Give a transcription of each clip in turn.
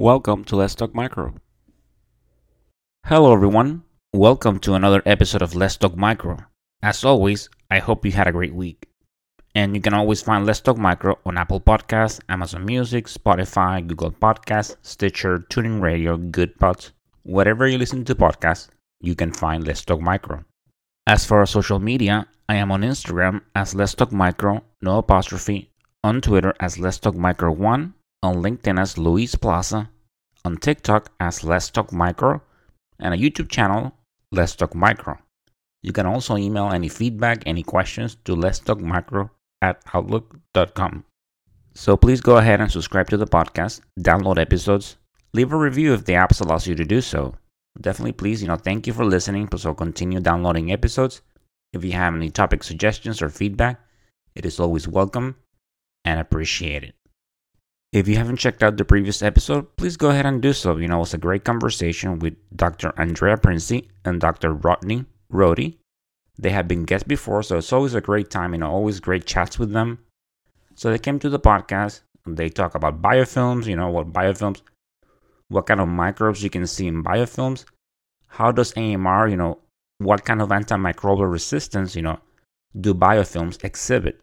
Welcome to Let's Talk Micro. Hello, everyone. Welcome to another episode of Let's Talk Micro. As always, I hope you had a great week. And you can always find Let's Talk Micro on Apple Podcasts, Amazon Music, Spotify, Google Podcasts, Stitcher, TuneIn Radio, Goodpods. Whatever you listen to podcasts, you can find Let's Talk Micro. As for our social media, I am on Instagram as Let's Talk Micro, no apostrophe, on Twitter as Let's Talk Micro 1, on LinkedIn as Luis Plaza, on TikTok as Let's Talk Micro, and a YouTube channel, Let's Talk Micro. You can also email any feedback, any questions to Let's Talk Micro at outlook.com. So please go ahead and subscribe to the podcast, download episodes, leave a review if the app allows you to do so. Definitely, please, you know, thank you for listening. So continue downloading episodes. If you have any topic suggestions or feedback, it is always welcome and appreciated. If you haven't checked out the previous episode, please go ahead and do so. You know, it was a great conversation with Dr. Andrea Prinzi and Dr. Rodney Rohde. They have been guests before, so it's always a great time, you know, always great chats with them. So they came to the podcast and they talk about biofilms, you know, what biofilms, what kind of microbes you can see in biofilms, how does AMR, you know, what kind of antimicrobial resistance, you know, do biofilms exhibit?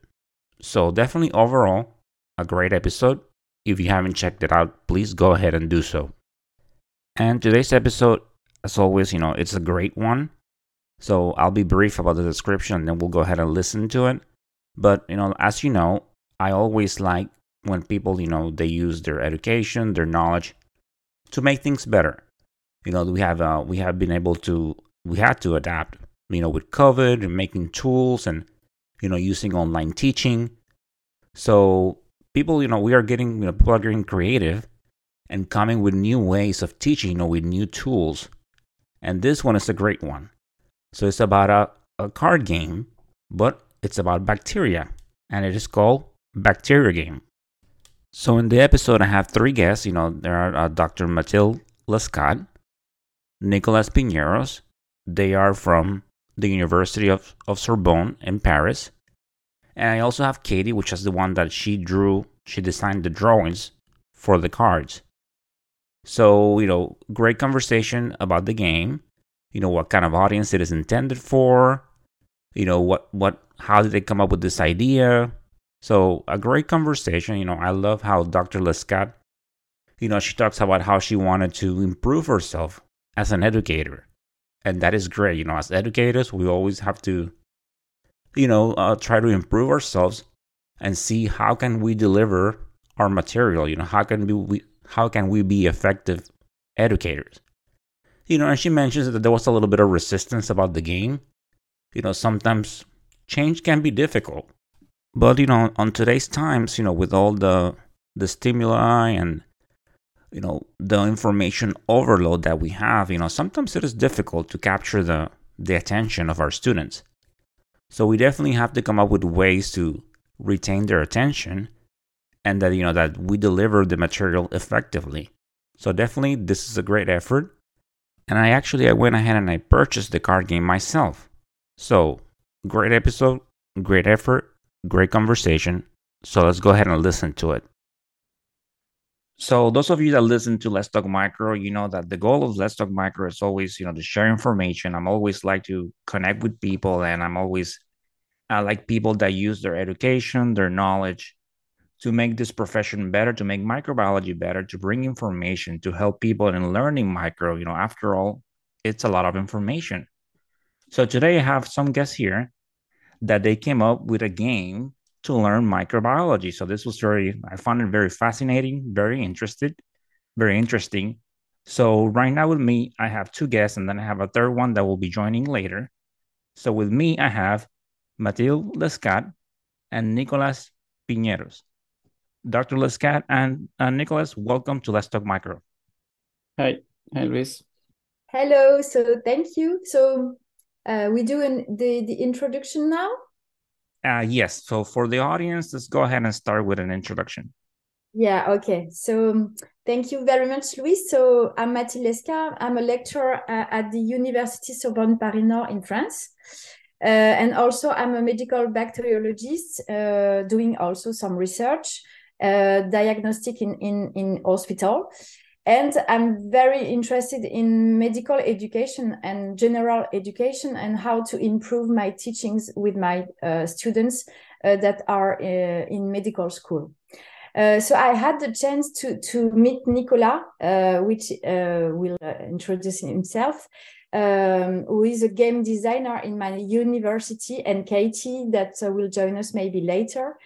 So definitely overall, a great episode. If you haven't checked it out, please go ahead and do so. And today's episode, as always, you know, it's a great one. So I'll be brief about the description, then we'll go ahead and listen to it. But you know, as you know, I always like when people, you know, they use their education, their knowledge to make things better. You know, we have uh, we have been able to we had to adapt, you know, with COVID and making tools and you know using online teaching. So people, you know, we are getting you know people are getting creative and coming with new ways of teaching, you know, with new tools. And this one is a great one. So it's about a, a card game, but it's about bacteria, and it is called Bacteria Game. So in the episode, I have three guests. You know, there are uh, Dr. Mathilde Lescat, Nicolas Piñeros. They are from the University of, of Sorbonne in Paris. And I also have Katie, which is the one that she drew, she designed the drawings for the cards. So, you know, great conversation about the game. You know what kind of audience it is intended for. You know what what how did they come up with this idea? So a great conversation. You know i love how dr lescat you know she talks about how she wanted to improve herself as an educator. And that is great. You know as educators we always have to you know uh, try to improve ourselves and see how can we deliver our material you know how can we how can we be effective educators you know, and she mentions that there was a little bit of resistance about the game. You know, sometimes change can be difficult. But, you know, on today's times, you know, with all the the stimuli and you know, the information overload that we have, you know, sometimes it is difficult to capture the the attention of our students. So we definitely have to come up with ways to retain their attention and that you know that we deliver the material effectively. So definitely this is a great effort and I actually I went ahead and I purchased the card game myself. So, great episode, great effort, great conversation. So, let's go ahead and listen to it. So, those of you that listen to Let's Talk Micro, you know that the goal of Let's Talk Micro is always, you know, to share information. I'm always like to connect with people, and I'm always I like people that use their education, their knowledge, to make this profession better, to make microbiology better, to bring information, to help people in learning micro. You know, after all, it's a lot of information. So today I have some guests here that they came up with a game to learn microbiology. So this was very, I found it very fascinating, very interested, very interesting. So right now with me, I have two guests, and then I have a third one that will be joining later. So with me, I have Mathilde Lescat and Nicolas Piñeros. Dr. Lescat and uh, Nicolas, welcome to Let's Talk Micro. Hi, hi, Luis. Hello. So thank you. So uh, we doing the the introduction now. Uh, yes. So for the audience, let's go ahead and start with an introduction. Yeah. Okay. So um, thank you very much, Luis. So I'm Mathilde Lescat. I'm a lecturer uh, at the University Sorbonne Paris Nord in France. Uh, and also, I'm a medical bacteriologist uh, doing also some research uh, diagnostic in, in, in hospital. And I'm very interested in medical education and general education and how to improve my teachings with my uh, students uh, that are uh, in medical school. Uh, so I had the chance to to meet Nicola, uh, which uh, will introduce himself, um, who is a game designer in my university, and Katie that will join us maybe later,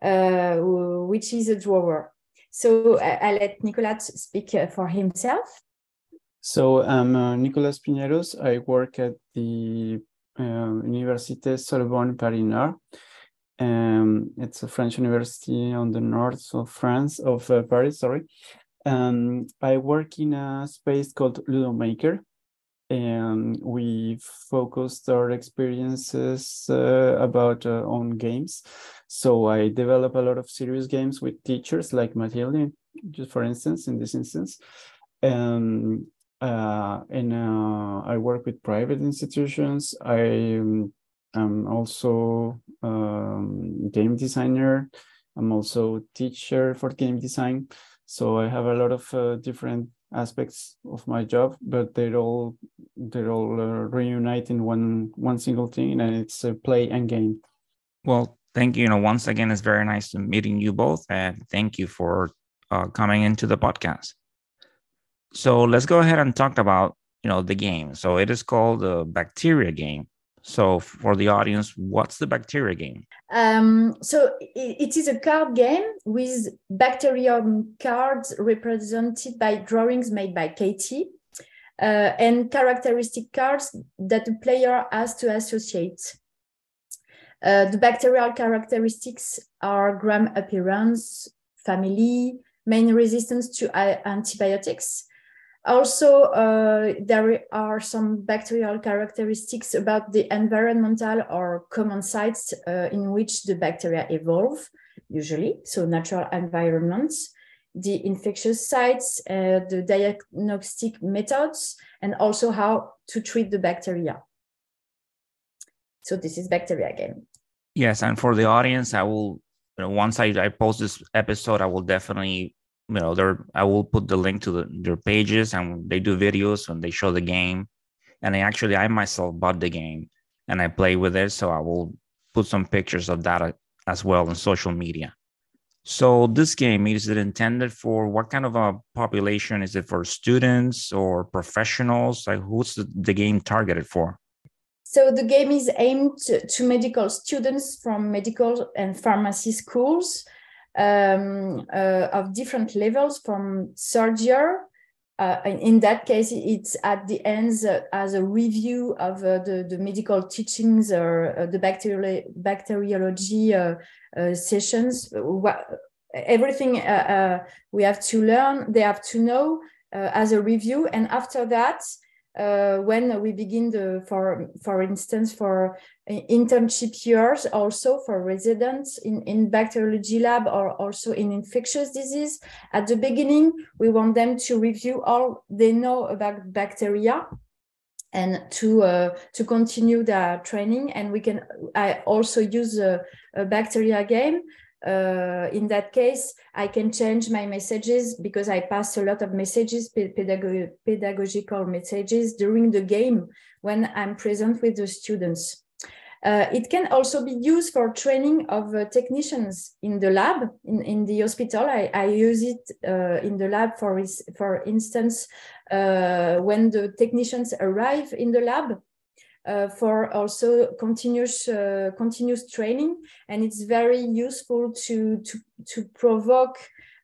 which is a drawer. So I, let Nicolas speak for himself. So I'm uh, Nicolas Piñeros. I work at the uh, Université Sorbonne Paris Nord. Um, it's a French university on the north of France, of uh, Paris, sorry. Um, I work in a space called Ludomaker. And we focused our experiences uh, about uh, on games. So I develop a lot of serious games with teachers like Mathilde, just for instance, in this instance. Um, uh, and uh, I work with private institutions. I I'm also um, game designer. I'm also teacher for game design. So I have a lot of uh, different aspects of my job, but they're all they're all uh, reunite in one one single thing, and it's a play and game. Well, thank you. You know, once again, it's very nice meeting you both, and thank you for uh, coming into the podcast. So let's go ahead and talk about you know the game. So it is called the Bacteria game. So, for the audience, what's the bacteria game? Um, so, it, is a card game with bacterium cards represented by drawings made by Katie uh, and characteristic cards that the player has to associate. Uh, the bacterial characteristics are gram appearance, family, main resistance to antibiotics, also, uh, there are some bacterial characteristics about the environmental or common sites uh, in which the bacteria evolve, usually, so natural environments, the infectious sites, uh, the diagnostic methods, and also how to treat the bacteria. So this is bacteria game. Yes, and for the audience, I will, once I, I post this episode, I will definitely you know they're i will put the link to the, their pages and they do videos and they show the game. And i actually i myself bought the game and i play with it. So i will put some pictures of that uh, as well on social media. So this game is it intended for what kind of a population? Is it for students or professionals? Like who's the, the game targeted for? So the game is aimed to medical students from medical and pharmacy schools um, uh, of different levels from year. Uh, in that case, it's at the end uh, as a review of uh, the, the medical teachings or uh, the bacteri bacteriology uh, sessions. everything we have to learn, they have to know as a review. And after that, uh, when we begin the for for instance for internship years also for residents in in bacteriology lab or also in infectious disease. At the beginning we want them to review all they know about bacteria and to uh, to continue their training. And we can i also use a, a bacteria game uh, in that case, I can change my messages because I pass a lot of messages, pedag pedagogical messages during the game when I'm present with the students. Uh, it can also be used for training of uh, technicians in the lab, in, in the hospital. I, I use it uh, in the lab, for, for instance, uh, when the technicians arrive in the lab, uh, for also continuous uh, continuous training, and it's very useful to to to provoke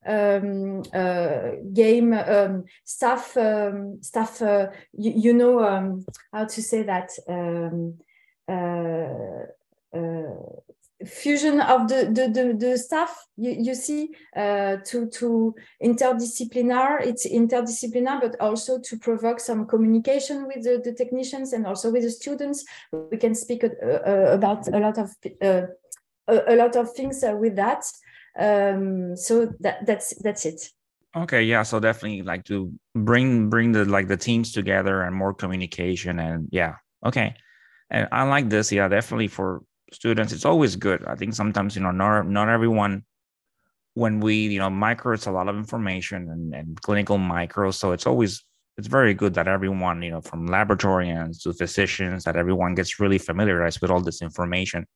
um, uh, game um, stuff um, stuff. Uh, you, you, know um, how to say that. Fusion of the the the, the staff you, you see uh, to to interdisciplinary it's interdisciplinary but also to provoke some communication with the, the technicians and also with the students. We can speak uh, uh, about a lot of uh, a, a, lot of things uh, with that. Um, so that that's that's it. Okay yeah so definitely like to bring bring the like the teams together and more communication and yeah okay. And i like this yeah definitely for students it's always good. I think sometimes you know not not everyone when we you know micro it's a lot of information and, and clinical micro so it's always it's very good that everyone you know from laboratorians to physicians that everyone gets really familiarized with all this information.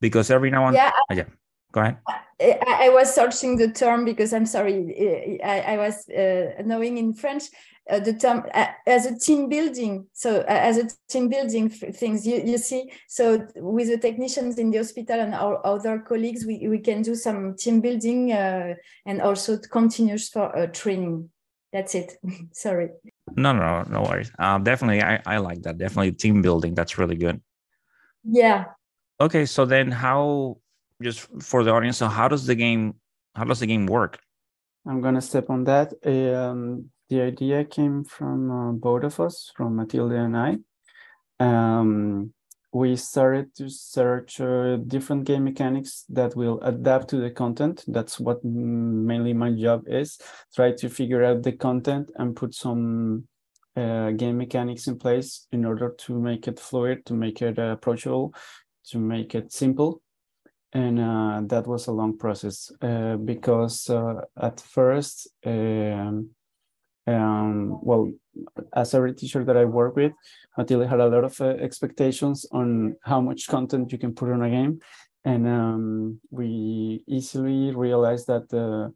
Because every now and yeah, oh, yeah. go ahead. I, I, was searching the term because i'm sorry i, I was uh, knowing in french uh, the term uh, as a team building. So uh, as a team building things you, you see so with the technicians in the hospital and our other colleagues we, we can do some team building uh, and also continuous for uh, training. That's it. Sorry. No no no worries. Uh, definitely I, I like that. Definitely team building that's really good. Yeah. Okay so then how just for the audience so how does the game how does the game work? I'm gonna step on that. Um, the idea came from uh, both of us, from Mathilde and I. Um, we started to search uh, different game mechanics that will adapt to the content. That's what mainly my job is. Try to figure out the content and put some uh, game mechanics in place in order to make it fluid, to make it approachable, to make it simple. And uh, that was a long process uh, because uh, at first, um, um, well, as every teacher that I work with, Mathilde had a lot of uh, expectations on how much content you can put on a game. And um, we easily realized that uh,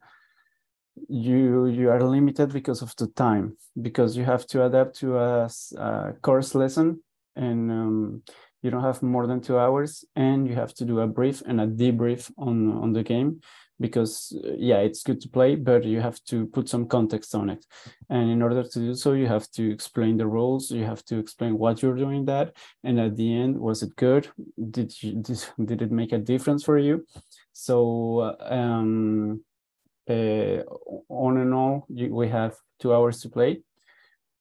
you you are limited because of the time, because you have to adapt to a, a course lesson and um, you don't have more than two hours and you have to do a brief and a debrief on, on the game because uh, yeah it's good to play but you have to put some context on it. And in order to do so you have to explain the rules you have to explain what you're doing that and at the end was it good? Did you did, did it make a difference for you? So um uh, on and all you, we have two hours to play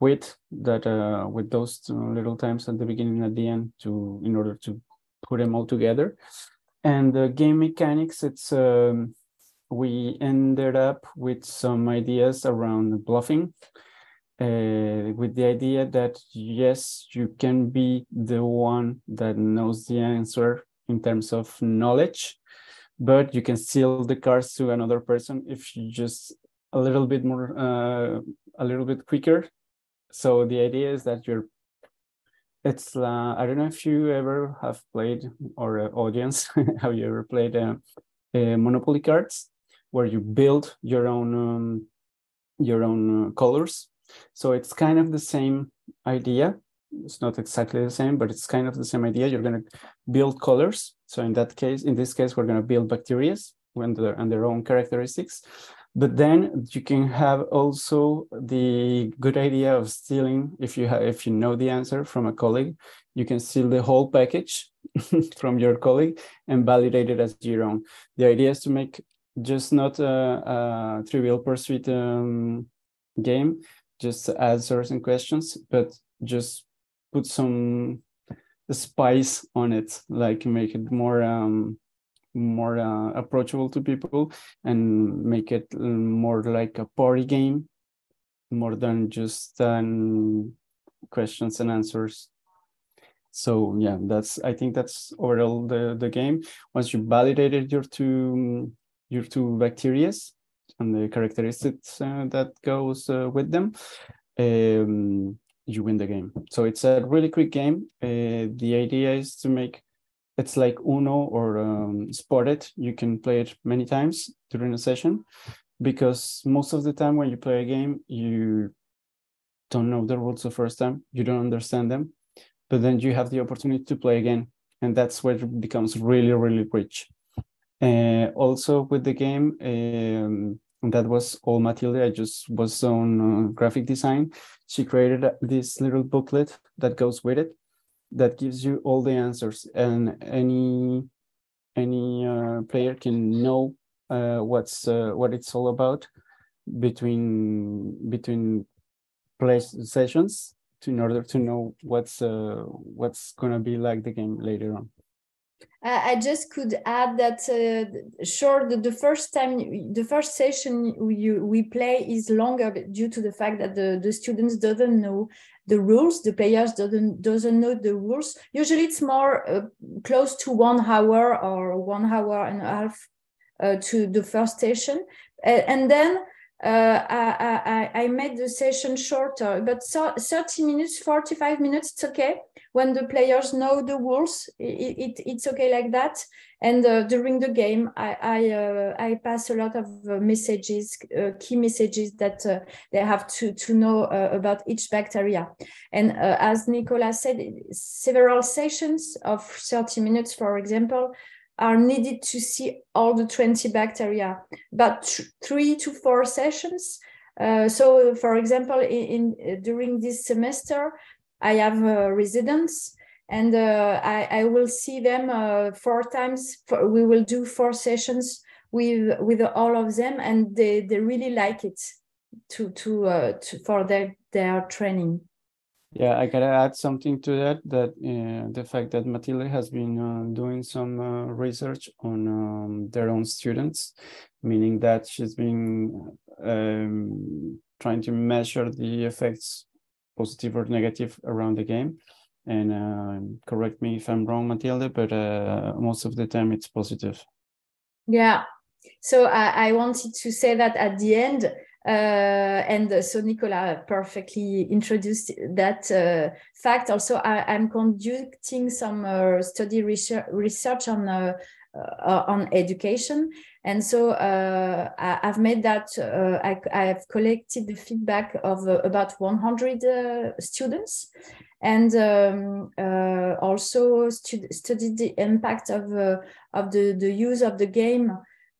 with that uh with those little times at the beginning and at the end to in order to put them all together. And the game mechanics it's um we ended up with some ideas around bluffing uh, with the idea that yes, you can be the one that knows the answer in terms of knowledge, but you can steal the cards to another person if you just a little bit more, uh, a little bit quicker. So the idea is that you're it's uh, I don't know if you ever have played or uh, audience have you ever played uh, uh, Monopoly cards where you build your own um, your own uh, colors. So it's kind of the same idea. It's not exactly the same, but it's kind of the same idea. You're going to build colors. So in that case, in this case, we're going to build bacteria and their, and their own characteristics. But then you can have also the good idea of stealing if you have if you know the answer from a colleague, you can steal the whole package from your colleague and validate it as your own. The idea is to make just not a, a trivial pursuit um, game, just answer some questions, but just put some spice on it, like make it more um, more uh, approachable to people and make it um, more like a party game, more than just um, questions and answers. So yeah, that's I think that's overall the the game. Once you validated your two your two bacteria and the characteristics uh, that goes uh, with them, um, you win the game. So it's a really quick game. Uh, the idea is to make it's like Uno or um, Spotted. You can play it many times during a session because most of the time when you play a game, you don't know the rules the first time, you don't understand them, but then you have the opportunity to play again. And that's where it becomes really, really rich. Uh, also with the game, um, that was all Matilda. I just was on uh, graphic design. She created this little booklet that goes with it that gives you all the answers and any any uh, player can know uh, what's uh, what it's all about between between play sessions to, in order to know what's uh, what's gonna be like the game later on. I just could add that uh, sure the, the first time the first session we, we play is longer due to the fact that the, the students doesn't know the rules the players doesn't doesn't know the rules. Usually it's more uh, close to one hour or one hour and a half uh, to the first station, and then uh, I, I, I, made the session shorter, but so 30 minutes, 45 minutes, it's okay. When the players know the rules, it, it it's okay like that. And uh, during the game, I I, uh, I pass a lot of uh, messages, uh, key messages that uh, they have to to know about each bacteria. And as Nicolas said, several sessions of 30 minutes, for example, are needed to see all the 20 bacteria, but three to four sessions. Uh, so, for example, in, in, during this semester, I have uh, residents, and uh, I, I, will see them uh, four times. For, we will do four sessions with with all of them, and they, they really like it to to, uh, to for their their training. Yeah, I gotta add something to that. That uh, the fact that Mathilde has been uh, doing some uh, research on um, their own students, meaning that she's been um, trying to measure the effects, positive or negative, around the game. And um, correct me if I'm wrong, Mathilde, but uh, most of the time it's positive. Yeah. So I, I wanted to say that at the end and so Nicola perfectly introduced that uh, fact. Also, I, am conducting some uh, study research, research on on education, and so I, have made that. I, I, have collected the feedback of about 100 students, and um, uh, also stud studied the impact of uh, of the, the use of the game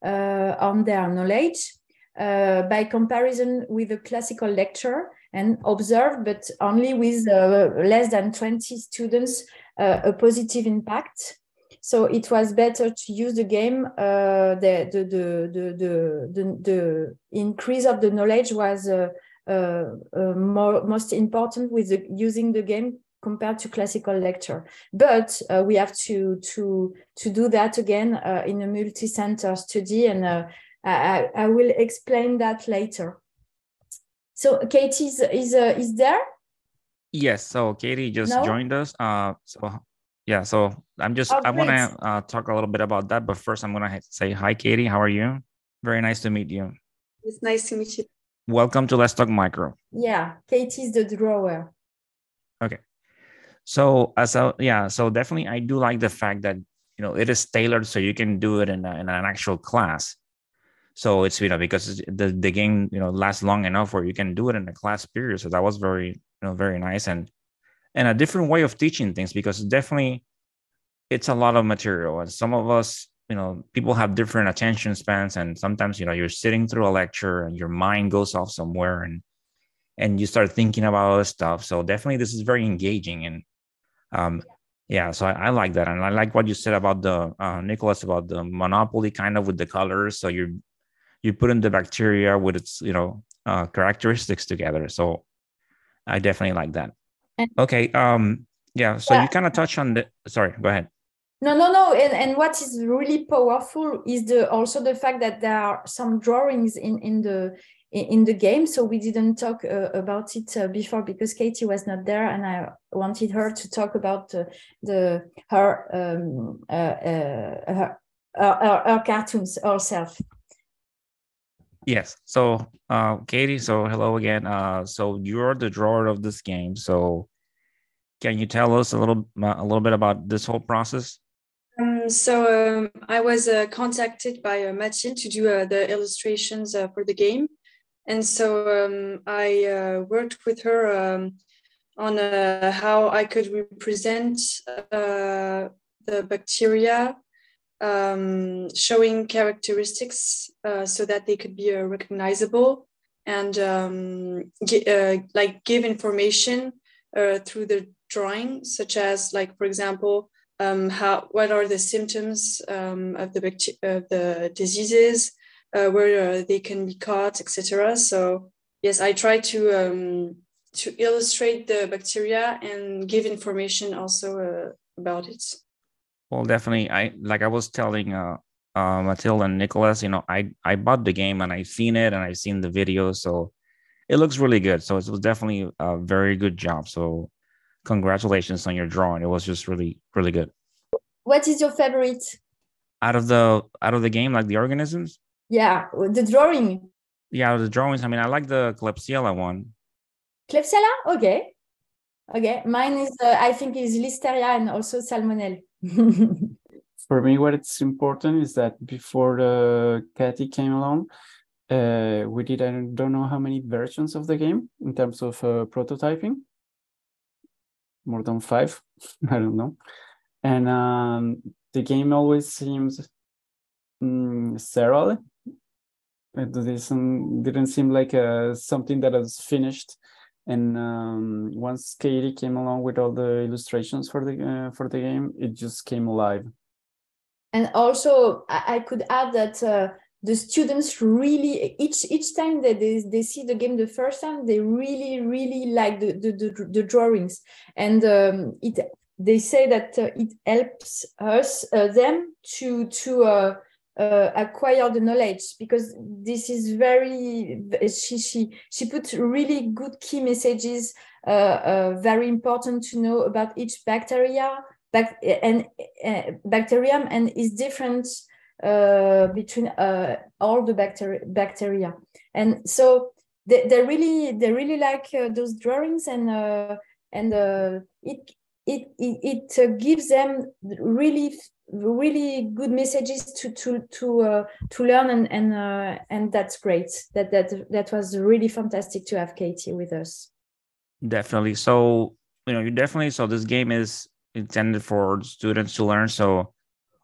uh, on their knowledge uh, by comparison with a classical lecture and observed, but only with uh, less than 20 students, uh, a positive impact. So it was better to use the game. Uh, the, the, the, the, the, the, increase of the knowledge was uh, uh, more, most important with the, using the game compared to classical lecture. But we have to, to, to do that again in a multi-center study and I, I will explain that later. So Katie is is, uh, is there? Yes. So Katie just no? joined us. Uh, so yeah. So I'm just oh, I want to uh, talk a little bit about that, but first I'm gonna say hi, Katie. How are you? Very nice to meet you. It's nice to meet you. Welcome to Let's Talk Micro. Yeah, Katie's the drawer. Okay. So as a yeah, so definitely I do like the fact that you know it is tailored so you can do it in, a, in an actual class. So it's you know because the the game you know lasts long enough where you can do it in a class period. So that was very you know very nice and and a different way of teaching things because definitely it's a lot of material. And some of us you know people have different attention spans and sometimes you know you're sitting through a lecture and your mind goes off somewhere and and you start thinking about this stuff. So definitely this is very engaging and um yeah so I, I like that. And i like what you said about the uh Nicolas about the monopoly kind of with the colors. So you're you put in the bacteria with its you know uh, characteristics together. So i definitely like that. Okay um yeah so yeah. you kind of touch on the sorry go ahead. No no no and, and what is really powerful is the also the fact that there are some drawings in in the in the game. So we didn't talk uh, about it uh, before because katie was not there and i wanted her to talk about uh, the her um uh, uh, her, her, her cartoons herself Yes. So, uh, Katie, so hello again. Uh, so you're the drawer of this game. So, can you tell us a little a little bit about this whole process? Um, so um, I was uh, contacted by uh, Mathilde to do uh, the illustrations uh, for the game, and so um, I uh, worked with her um, on uh, how I could represent uh, the bacteria um, showing characteristics uh, so that they could be uh, recognizable and um, uh, like give information uh, through the drawing, such as like for example, um, how what are the symptoms um, of the of the diseases, uh, where uh, they can be caught, etc. So yes, I try to um, to illustrate the bacteria and give information also about it. Well, definitely. I like I was telling uh, uh Matilda and Nicolas, you know, I I bought the game and I've seen it and I've seen the video, so it looks really good. So it was definitely a very good job. So congratulations on your drawing. It was just really really good. What is your favorite? out of the out of the game, like the organisms. Yeah, the drawing. Yeah, the drawings. I mean, I like the Klebsiella one. Klebsiella? Okay. Okay. Mine is, uh, I think, is Listeria and also Salmonella. For me, what it's important is that before the Cathy came along, uh, we did I don't know how many versions of the game in terms of uh, prototyping. More than five, I don't know. And um, the game always seems mm, sterile. It didn't, didn't seem like uh, something that was finished. And um, once Katie came along with all the illustrations for the uh, for the game, it just came alive. And also, I, could add that uh, the students really each each time that they, they see the game the first time they really really like the the, the, the drawings and um, it they say that uh, it helps us uh, them to to uh, uh acquire the knowledge because this is very she she she put really good key messages uh, uh, very important to know about each bacteria bac- and bacterium and is different uh, between uh, all the bacteria, bacteria. And so they, they really they really like uh, those drawings and uh, and uh, it it it, it gives them really really good messages to to to uh, to learn and and uh, and that's great. That that that was really fantastic to have Katie with us. Definitely. So you know you definitely so this game is intended for students to learn. So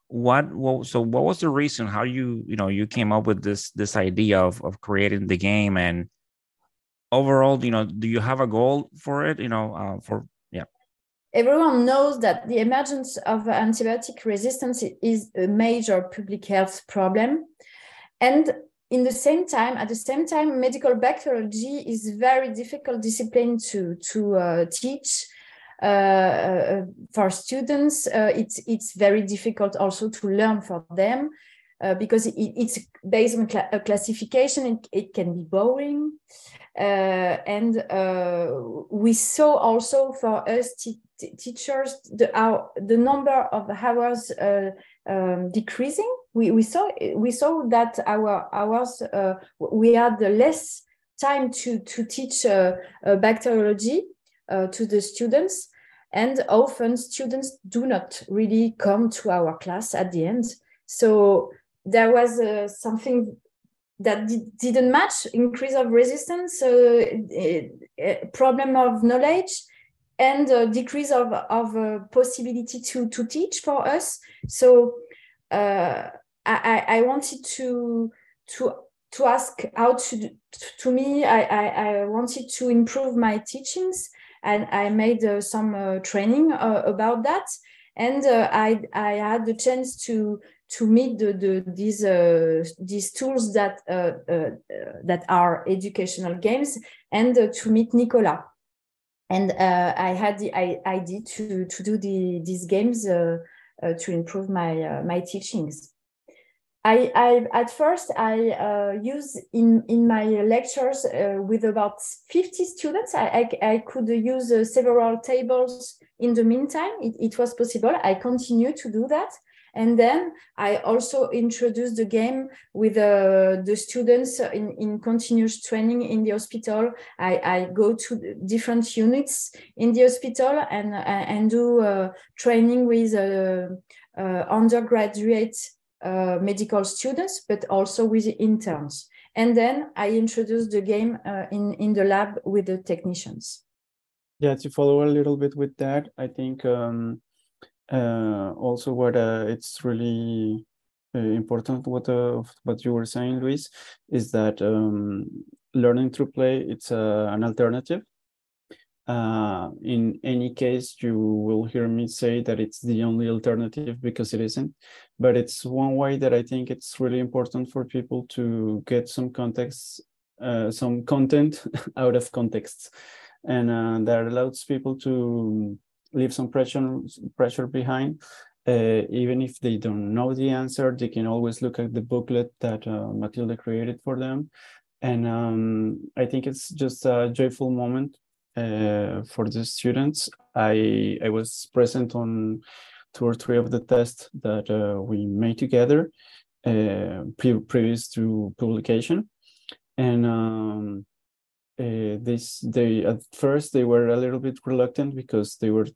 what well, so what was the reason how you you know you came up with this this idea of of creating the game and overall you know do you have a goal for it you know uh, for everyone knows that the emergence of antibiotic resistance is a major public health problem. And in the same time at the same time medical bacteriology is very difficult discipline to to uh, teach uh, uh, for students, uh, it's it's very difficult also to learn for them because it, it's based on cl- a classification. It, it can be boring, and we saw also for us teachers the our, the number of hours um, decreasing. We, we saw we saw that our hours uh, we had less time to to teach uh, uh, bacteriology uh, to the students. And often students do not really come to our class at the end. So there was uh, something that didn't match increase of resistance, uh, problem of knowledge, and a decrease of, of uh, possibility to, to teach for us. So uh, I, I wanted to, to to ask how to to me I, I, I wanted to improve my teachings and I made uh, some uh, training uh, about that. And I, I had the chance to to meet the, the these uh, these tools that uh, uh, that are educational games and to meet Nicolas. And I had the idea to to do the these games to improve my my teachings. I, I at first I uh, use in in my lectures uh, with about 50 students. I, I, I could use uh, several tables in the meantime. It, it was possible. I continue to do that. And then I also introduced the game with uh, the students in, in continuous training in the hospital. I, I go to different units in the hospital and, uh, and do uh, training with undergraduate uh, medical students, but also with interns. And then I introduced the game uh, in, in the lab with the technicians. Yeah, to follow a little bit with that, I think um, uh, also what uh, it's really uh, important what what you were saying, Luis, is that um, learning through play it's an alternative uh, in any case, you will hear me say that it's the only alternative because it isn't. But it's one way that I think it's really important for people to get some context, uh, some content out of context, and uh, that allows people to leave some pressure pressure behind. Uh, even if they don't know the answer, they can always look at the booklet that uh, Matilda created for them. And um, I think it's just a joyful moment uh, for the students. I I was present on two or three of the tests that uh, we made together uh, pre previous to publication. And um, uh, this they at first they were a little bit reluctant because they were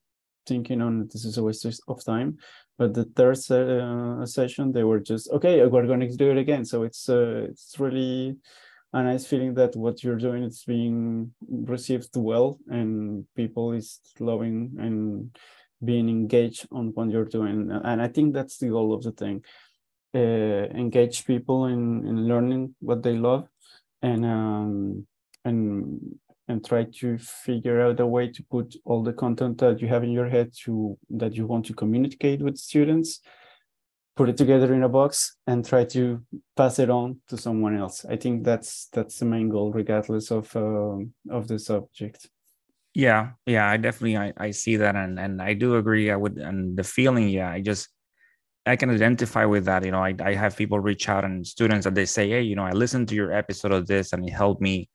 thinking on this is a waste of time. But the third uh, session they were just okay, we're going to do it again. So it's uh, it's really a nice feeling that what you're doing is being received well and people is loving and being engaged on what you're doing and i think that's the goal of the thing uh, engage people in, in learning what they love and um, and and try to figure out a way to put all the content that you have in your head to that you want to communicate with students put it together in a box and try to pass it on to someone else. I think that's that's the main goal regardless of uh, of the subject. Yeah yeah i definitely I, I see that and and i do agree i would and the feeling yeah i just i can identify with that you know i, I have people reach out and students that they say hey you know i listened to your episode of this and it helped me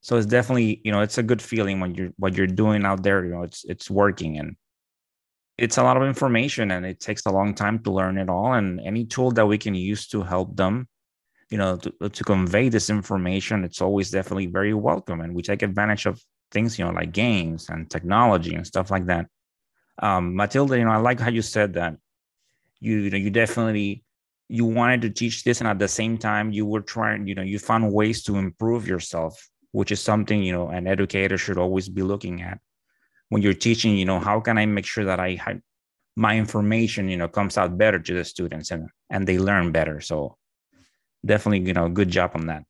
so it's definitely you know it's a good feeling when you're what you're doing out there you know it's it's working and it's a lot of information and it takes a long time to learn it all and any tool that we can use to help them you know to, to convey this information it's always definitely very welcome and we take advantage of things you know like games and technology and stuff like that. Um matilda you know i like how you said that you you know you definitely you wanted to teach this and at the same time you were trying you know you found ways to improve yourself which is something you know an educator should always be looking at when you're teaching you know how can i make sure that i have my information you know comes out better to the students and and they learn better so definitely you know good job on that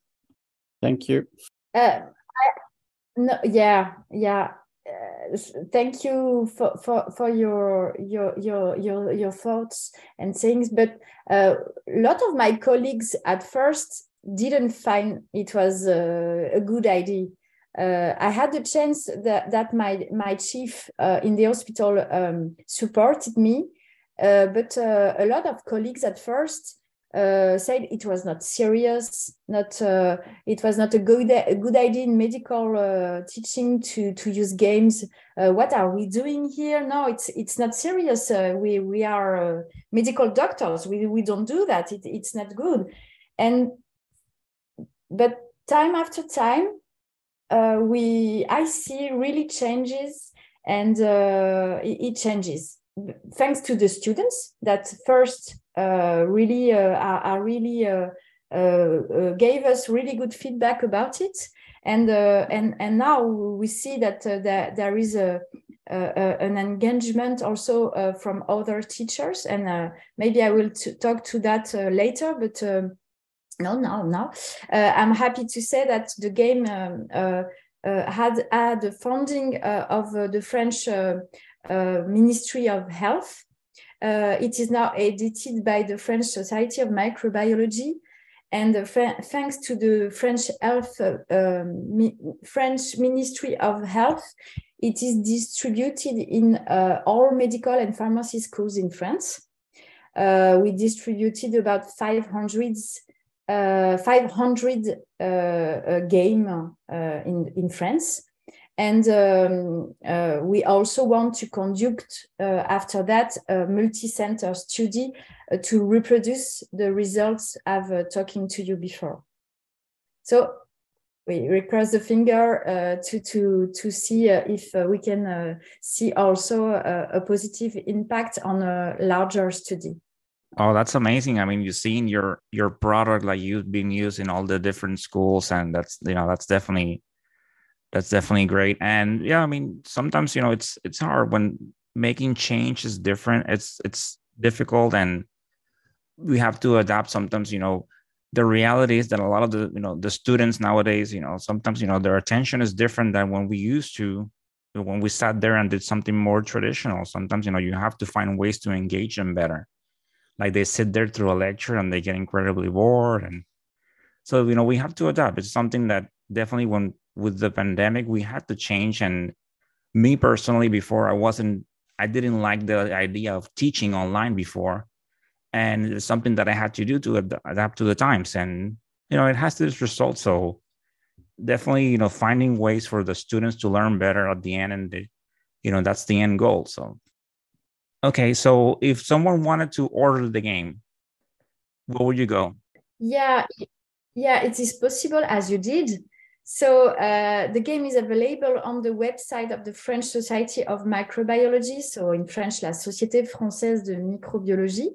thank you uh, no, yeah, yeah. Uh, thank you for, for, for your, your your your your thoughts and things. But uh, a lot of my colleagues at first didn't find it was a, a good idea. Uh, I had the chance that, that my my chief uh, in the hospital um, supported me, uh, but uh, a lot of colleagues at first uh, said it was not serious, not uh, it was not a good a good idea in medical uh, teaching to to use games. Uh, what are we doing here? No, it's it's not serious. Uh, we we are uh, medical doctors. We we don't do that. It, it's not good. And but time after time, uh, we I see really changes, and uh, it, it changes. Thanks to the students that first uh, really uh, are, are, really uh, uh gave us really good feedback about it. And and and now we see that that there is a an engagement also from other teachers. And maybe I will talk to that later but um, no no no I'm happy to say that the game um, uh, had had the funding uh, of uh, the French uh, Ministry of Health. Uh, it is now edited by the French Society of Microbiology. And thanks to the French Health, uh, um, French Ministry of Health, it is distributed in all medical and pharmacy schools in France. we distributed about 500 uh, 500 uh, uh, game in, in France. And um, uh, we also want to conduct uh, after that a multi-center study uh, to reproduce the results I've uh, talking to you before. So we, we cross the finger uh, to, to, to see uh, if we can see also a, positive impact on a larger study. Oh, that's amazing. I mean, you've seen your your product like you've been used in all the different schools, and that's you know that's definitely that's definitely great. And yeah i mean sometimes you know it's it's hard when making change is different. It's it's difficult and we have to adapt sometimes you know. The reality is that a lot of the you know the students nowadays you know sometimes you know their attention is different than when we used to when we sat there and did something more traditional. Sometimes you know you have to find ways to engage them better like they sit there through a lecture and they get incredibly bored and so you know we have to adapt. It's something that definitely when with the pandemic we had to change. And me personally before i wasn't i didn't like the idea of teaching online before. And it's something that i had to do to adapt to the times. And you know it has this result. So definitely you know finding ways for the students to learn better at the end and you know that's the end goal. So Okay, so if someone wanted to order the game, where would you go? Yeah, yeah, it is possible as you did. So uh, the game is available on the website of the French Society of Microbiology. So in French, la Société Française de Microbiologie.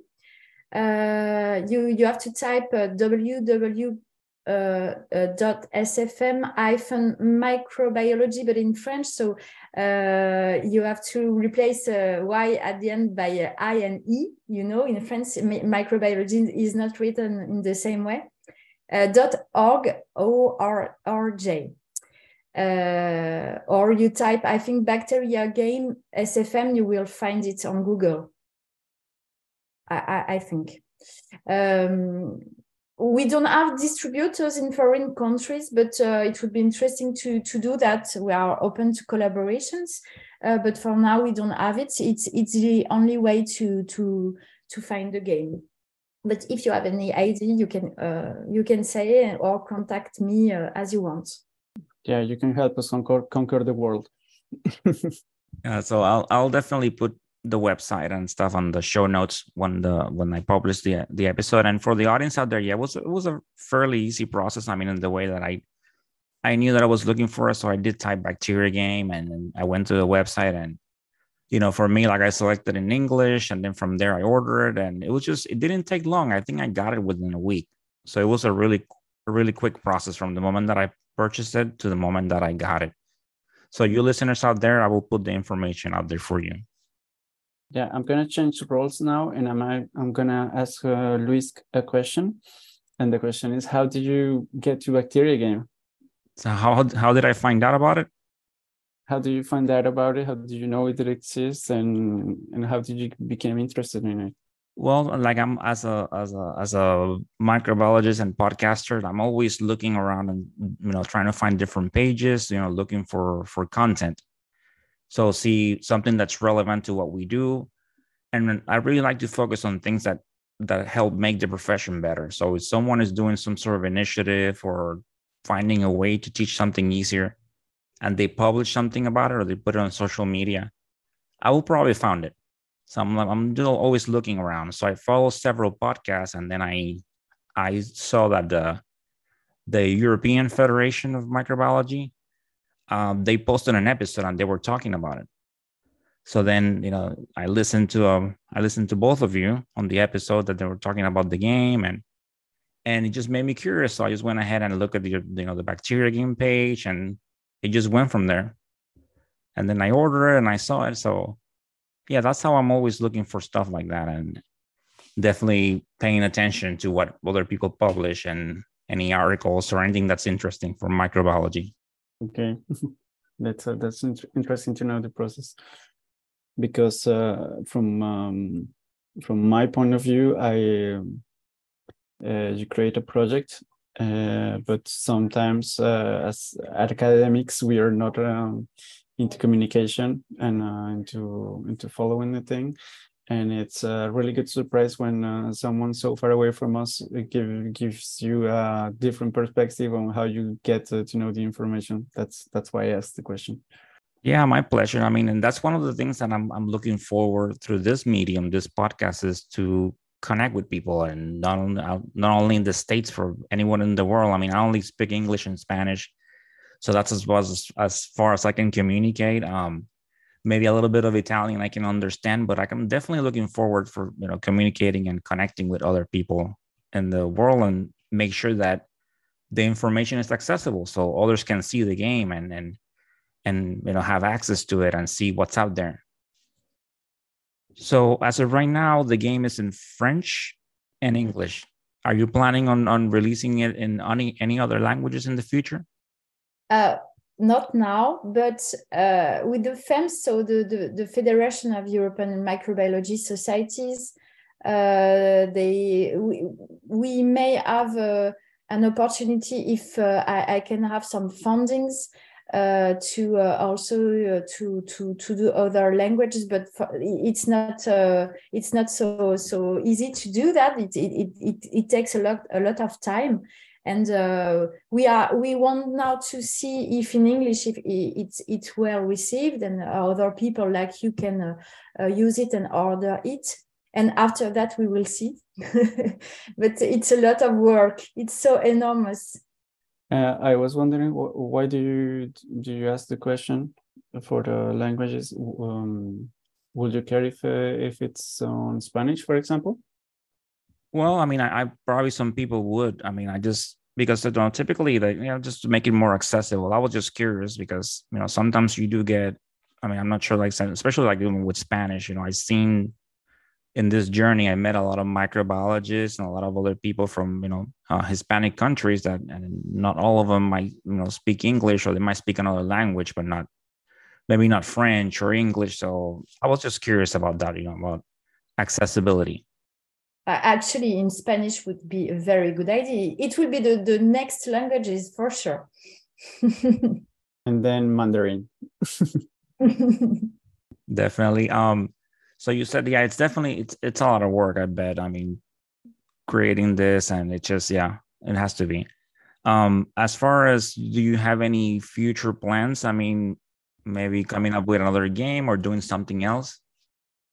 Uh, you you have to type uh, www uh, uh, dot sfm hyphen microbiology, but in French. So uh, you have to replace y at the end by i and e. You know, in French, microbiology is not written in the same way. dot org o r r j. Uh, or you type, I think, bacteria game SFM, you will find it on Google. I, I, I think. Um, we don't have distributors in foreign countries, but uh, it would be interesting to, to do that. We are open to collaborations, uh, but for now we don't have it. It's it's the only way to to to find the game. But if you have any idea, you can uh, you can say or contact me uh, as you want. Yeah, you can help us conquer conquer the world. yeah, so I'll I'll definitely put the website and stuff on the show notes when the when I publish the the episode. And for the audience out there, yeah, it was it was a fairly easy process. I mean, in the way that I I knew that I was looking for, so I did type bacteria game, and I went to the website, and you know, for me, like I selected in English, and then from there I ordered, and it was just it didn't take long. I think I got it within a week, so it was a really a really quick process from the moment that I purchased it to the moment that I got it. So you listeners out there, I will put the information out there for you. Yeah, I'm gonna change roles now, and I'm I'm gonna ask uh, Luis a question, and the question is, how did you get to Bacteria Game? So how how did I find out about it? How did you find out about it? How did you know it exists, and and how did you become interested in it? Well, like I'm as a as a as a microbiologist and podcaster, I'm always looking around and you know trying to find different pages, you know, looking for for content. So see something that's relevant to what we do. And I really like to focus on things that that help make the profession better. So if someone is doing some sort of initiative or finding a way to teach something easier and they publish something about it or they put it on social media, I will probably find it. So I'm, I'm always looking around. So I follow several podcasts and then I I saw that the the European Federation of Microbiology um, they posted an episode and they were talking about it. So then, you know, I listened to um, I listened to both of you on the episode that they were talking about the game, and and it just made me curious. So I just went ahead and looked at the you know the bacteria game page, and it just went from there. And then I ordered it and I saw it. So yeah, that's how I'm always looking for stuff like that, and definitely paying attention to what other people publish and any articles or anything that's interesting for microbiology. Okay, that's uh, that's interesting to know the process. Because uh, from um, from my point of view, I uh, you create a project, uh, but sometimes uh, as academics we are not um, into communication and uh, into into following the thing, and it's a really good surprise when uh, someone so far away from us uh, give, gives you a different perspective on how you get to, to know the information. That's that's why i asked the question. Yeah my pleasure. I mean and that's one of the things that i'm, I'm looking forward through this medium this podcast is to connect with people and not only uh, not only in the states for anyone in the world. I mean i only speak english and spanish so that's as as, as far as i can communicate. Um maybe a little bit of Italian I can understand, but I'm definitely looking forward for you know communicating and connecting with other people in the world and make sure that the information is accessible so others can see the game and and and you know have access to it and see what's out there. So as of right now, the game is in French and English. Are you planning on on releasing it in any any other languages in the future? Uh, not now, but uh, with the FEMS, so the, the, the, Federation of European Microbiology Societies, uh, they we, we may have uh, an opportunity if uh, I, I, can have some fundings uh, to uh, also to to to do other languages, but for, it's not it's not so so easy to do that. It, it it it takes a lot a lot of time and uh, we are we want now to see if in english if it's it's well received and other people like you can uh, uh, use it and order it. And after that we will see. But it's a lot of work. It's so enormous. Uh, i was wondering why do you do you ask the question for the languages? Um, would you care if uh, if it's on spanish for example well, I mean, I, I, probably some people would. I mean, I just because you know typically they you know just to make it more accessible. I was just curious because you know sometimes you do get. I mean, I'm not sure like especially like even with Spanish. You know, I've seen in this journey I met a lot of microbiologists and a lot of other people from you know uh, Hispanic countries that and not all of them might you know speak English or they might speak another language, but not maybe not French or English. So I was just curious about that. You know about accessibility uh, actually in Spanish would be a very good idea. It will be the, the next languages for sure. and then Mandarin. definitely. Um, so you said, yeah, it's definitely it's it's a lot of work. I bet. I mean, creating this and it just yeah, it has to be. Um, as far as do you have any future plans? I mean, maybe coming up with another game or doing something else.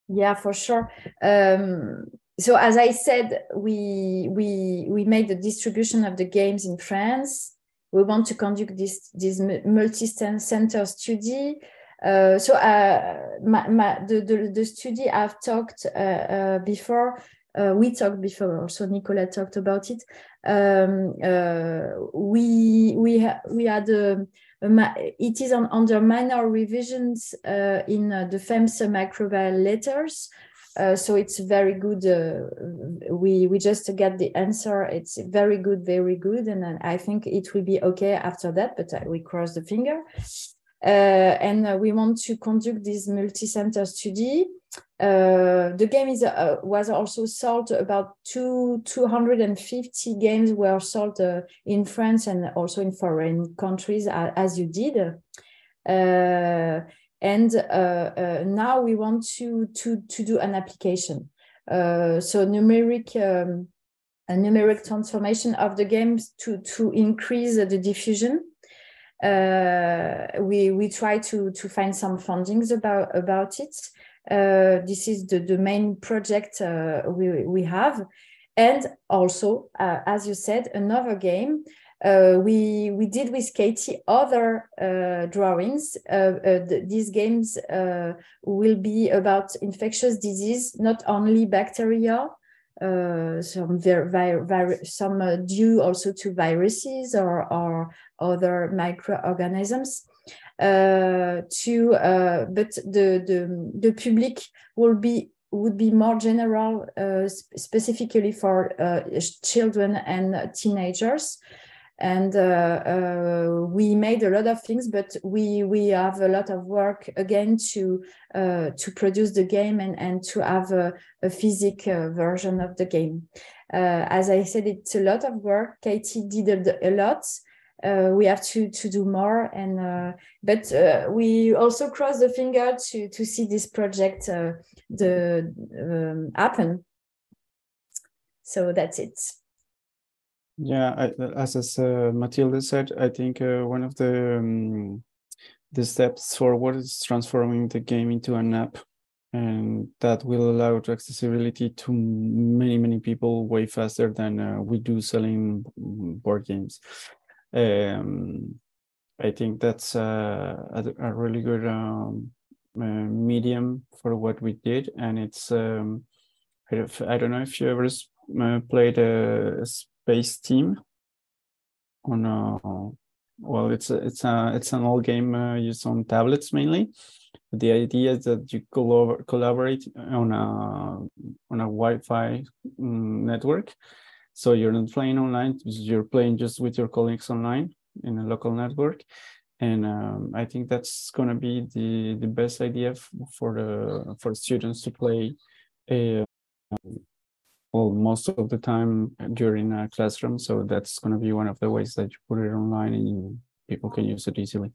Yeah, for sure. Um, so as I said, we we we made the distribution of the games in France. We want to conduct this this multi-center study. Uh, so uh, my, my, the, the the study I've talked uh, uh before. Uh, we talked before. Also, Nicolas talked about it. Um, uh, we we ha we had a, a it is on, under minor revisions in the FEMS Microbiology Letters. Uh, so it's very good. Uh, we we just get the answer. It's very good, very good, and I think it will be okay after that. But uh, we cross the finger. Uh, and we want to conduct this multi-center study. the game is was also sold about two 250 games were sold in France and also in foreign countries as you did. Uh, uh, now we want to, to, to do an application. Uh, so numeric um, a numeric transformation of the games to, to increase the diffusion. Uh, we we try to to find some fundings about about it. Uh, this is the, the main project uh, we we have, and also as you said, another game uh, we we did with Katie other uh, drawings. Uh, uh these games uh, will be about infectious disease, not only bacteria, uh, some some due also to viruses or or other microorganisms. to but the the the public will be would be more general, specifically for children and teenagers and uh, uh, we made a lot of things but we we have a lot of work again to uh, to produce the game and and to have a, a physic version of the game. As i said it's a lot of work. Katie did a, lot. Uh, we have to to do more and uh, but uh, we also cross the finger to to see this project the um, happen. So that's it yeah, I, as as uh, Mathilde said, I think uh, one of the um, the steps forward is transforming the game into an app, and that will allow accessibility to many many people way faster than uh, we do selling board games. Um, I think that's uh, a, a, really good um, uh, medium for what we did, and it's um, I don't know if you ever uh, played a Spaceteam. On a well it's a, it's a it's an old game uh, used on tablets mainly. The idea is that you collab- collaborate on a on a wi-fi um, network. So you're not playing online you're playing just with your colleagues online in a local network. And um, i think that's going to be the the best idea f- for the for students to play a well most of the time during a classroom so that's going to be one of the ways that you put it online and people can use it easily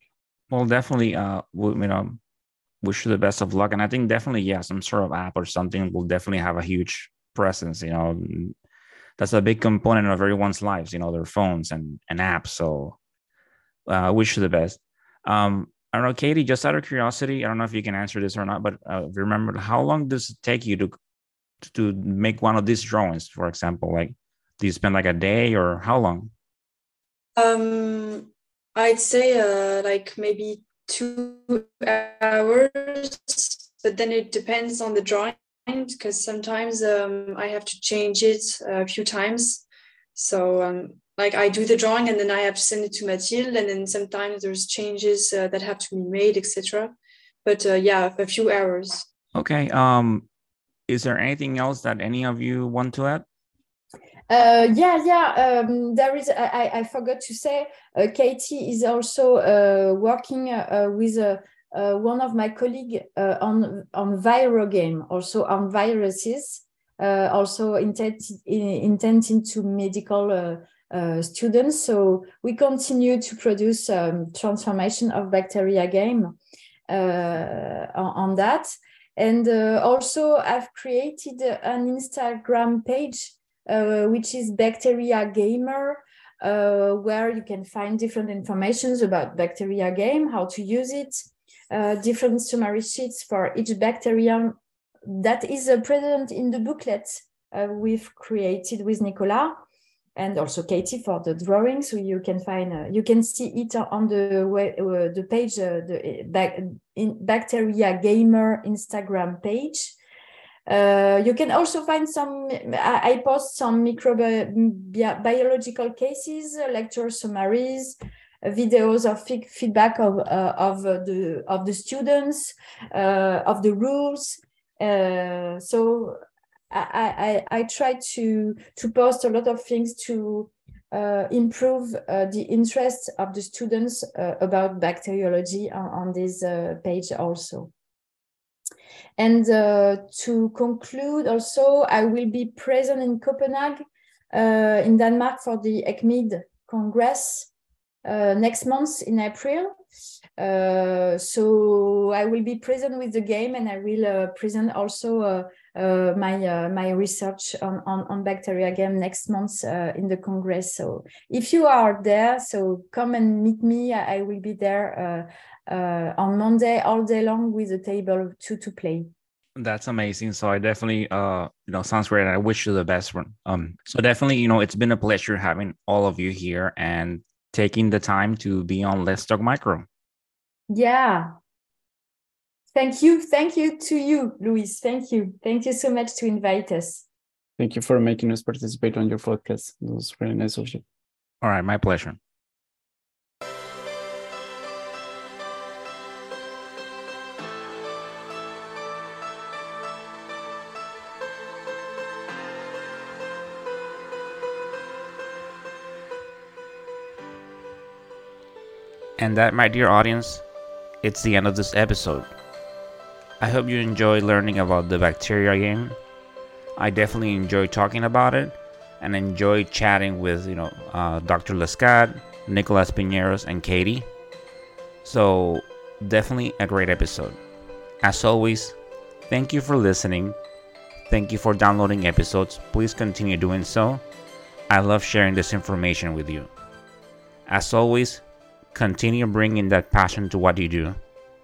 well definitely uh we, you know wish you the best of luck and i think definitely yeah some sort of app or something will definitely have a huge presence you know that's a big component of everyone's lives, you know, their phones and, and apps. So uh, wish you the best. Um, I don't know, Katie, just out of curiosity, I don't know if you can answer this or not, but uh, remember, how long does it take you to to make one of these drawings, for example? Like, do you spend like a day or how long? Um, I'd say uh, like maybe two hours, but then it depends on the drawing because sometimes um, I have to change it a few times. So um, like I do the drawing and then I have to send it to Mathilde, and then sometimes there's changes uh, that have to be made, etc. But uh, yeah, a few hours. Okay. Um, is there anything else that any of you want to add? Uh, yeah, yeah. Um, there is. I, I forgot to say. Uh, Katie is also uh, working uh, with uh, uh, one of my colleagues on on viral game, also on viruses, also intended intended to medical students. So we continue to produce um, transformation of bacteria game on, on, that, and also I've created an Instagram page uh, which is Bacteria Gamer, uh, where you can find different informations about Bacteria Game, how to use it, uh, different summary sheets for each bacterium that is present in the booklet we've created with Nicolas and also Katie for the drawing. So you can find, uh, you can see it on the way, uh, the page, uh, the back, in Bacteria Gamer Instagram page. Uh, you can also find some, I, post some microbiological cases, lecture summaries, uh, videos of feedback of, uh, of, the, of the students, uh, of the rules. Uh, so I, I, I try to, to post a lot of things to uh, improve the interest of the students about bacteriology on, on this page also. And uh, to conclude, also, I will be present in Copenhagen, uh, in Denmark, for the ECCMID Congress uh, next month in April. Uh, so I will be present with the game, and I will uh, present also uh, my my research on, on, on bacteria game next month in the Congress. So if you are there, so come and meet me. I, I will be there uh, on Monday all day long with a table to to play. That's amazing. So I definitely, uh, you know, sounds great. I wish you the best one. Um, so definitely, you know, it's been a pleasure having all of you here and taking the time to be on Let's Talk Micro. Yeah. Thank you. Thank you to you, Luis. Thank you. Thank you so much to invite us. Thank you for making us participate on your podcast. It was really nice of you. All right, my pleasure. And that, my dear audience, it's the end of this episode. I hope you enjoyed learning about the bacteria game. I definitely enjoyed talking about it and enjoyed chatting with, you know, uh, Dr. Lescat, Nicolas Piñeros, and Katie. So, definitely a great episode. As always, thank you for listening. Thank you for downloading episodes. Please continue doing so. I love sharing this information with you. As always, Continue bringing that passion to what you do.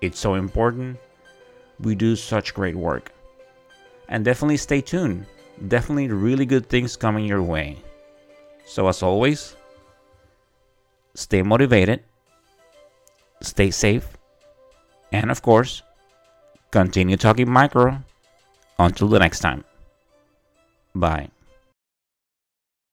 It's so important. We do such great work. And definitely stay tuned. Definitely really good things coming your way. So, as always, stay motivated, stay safe, and of course, continue talking micro. Until the next time. Bye.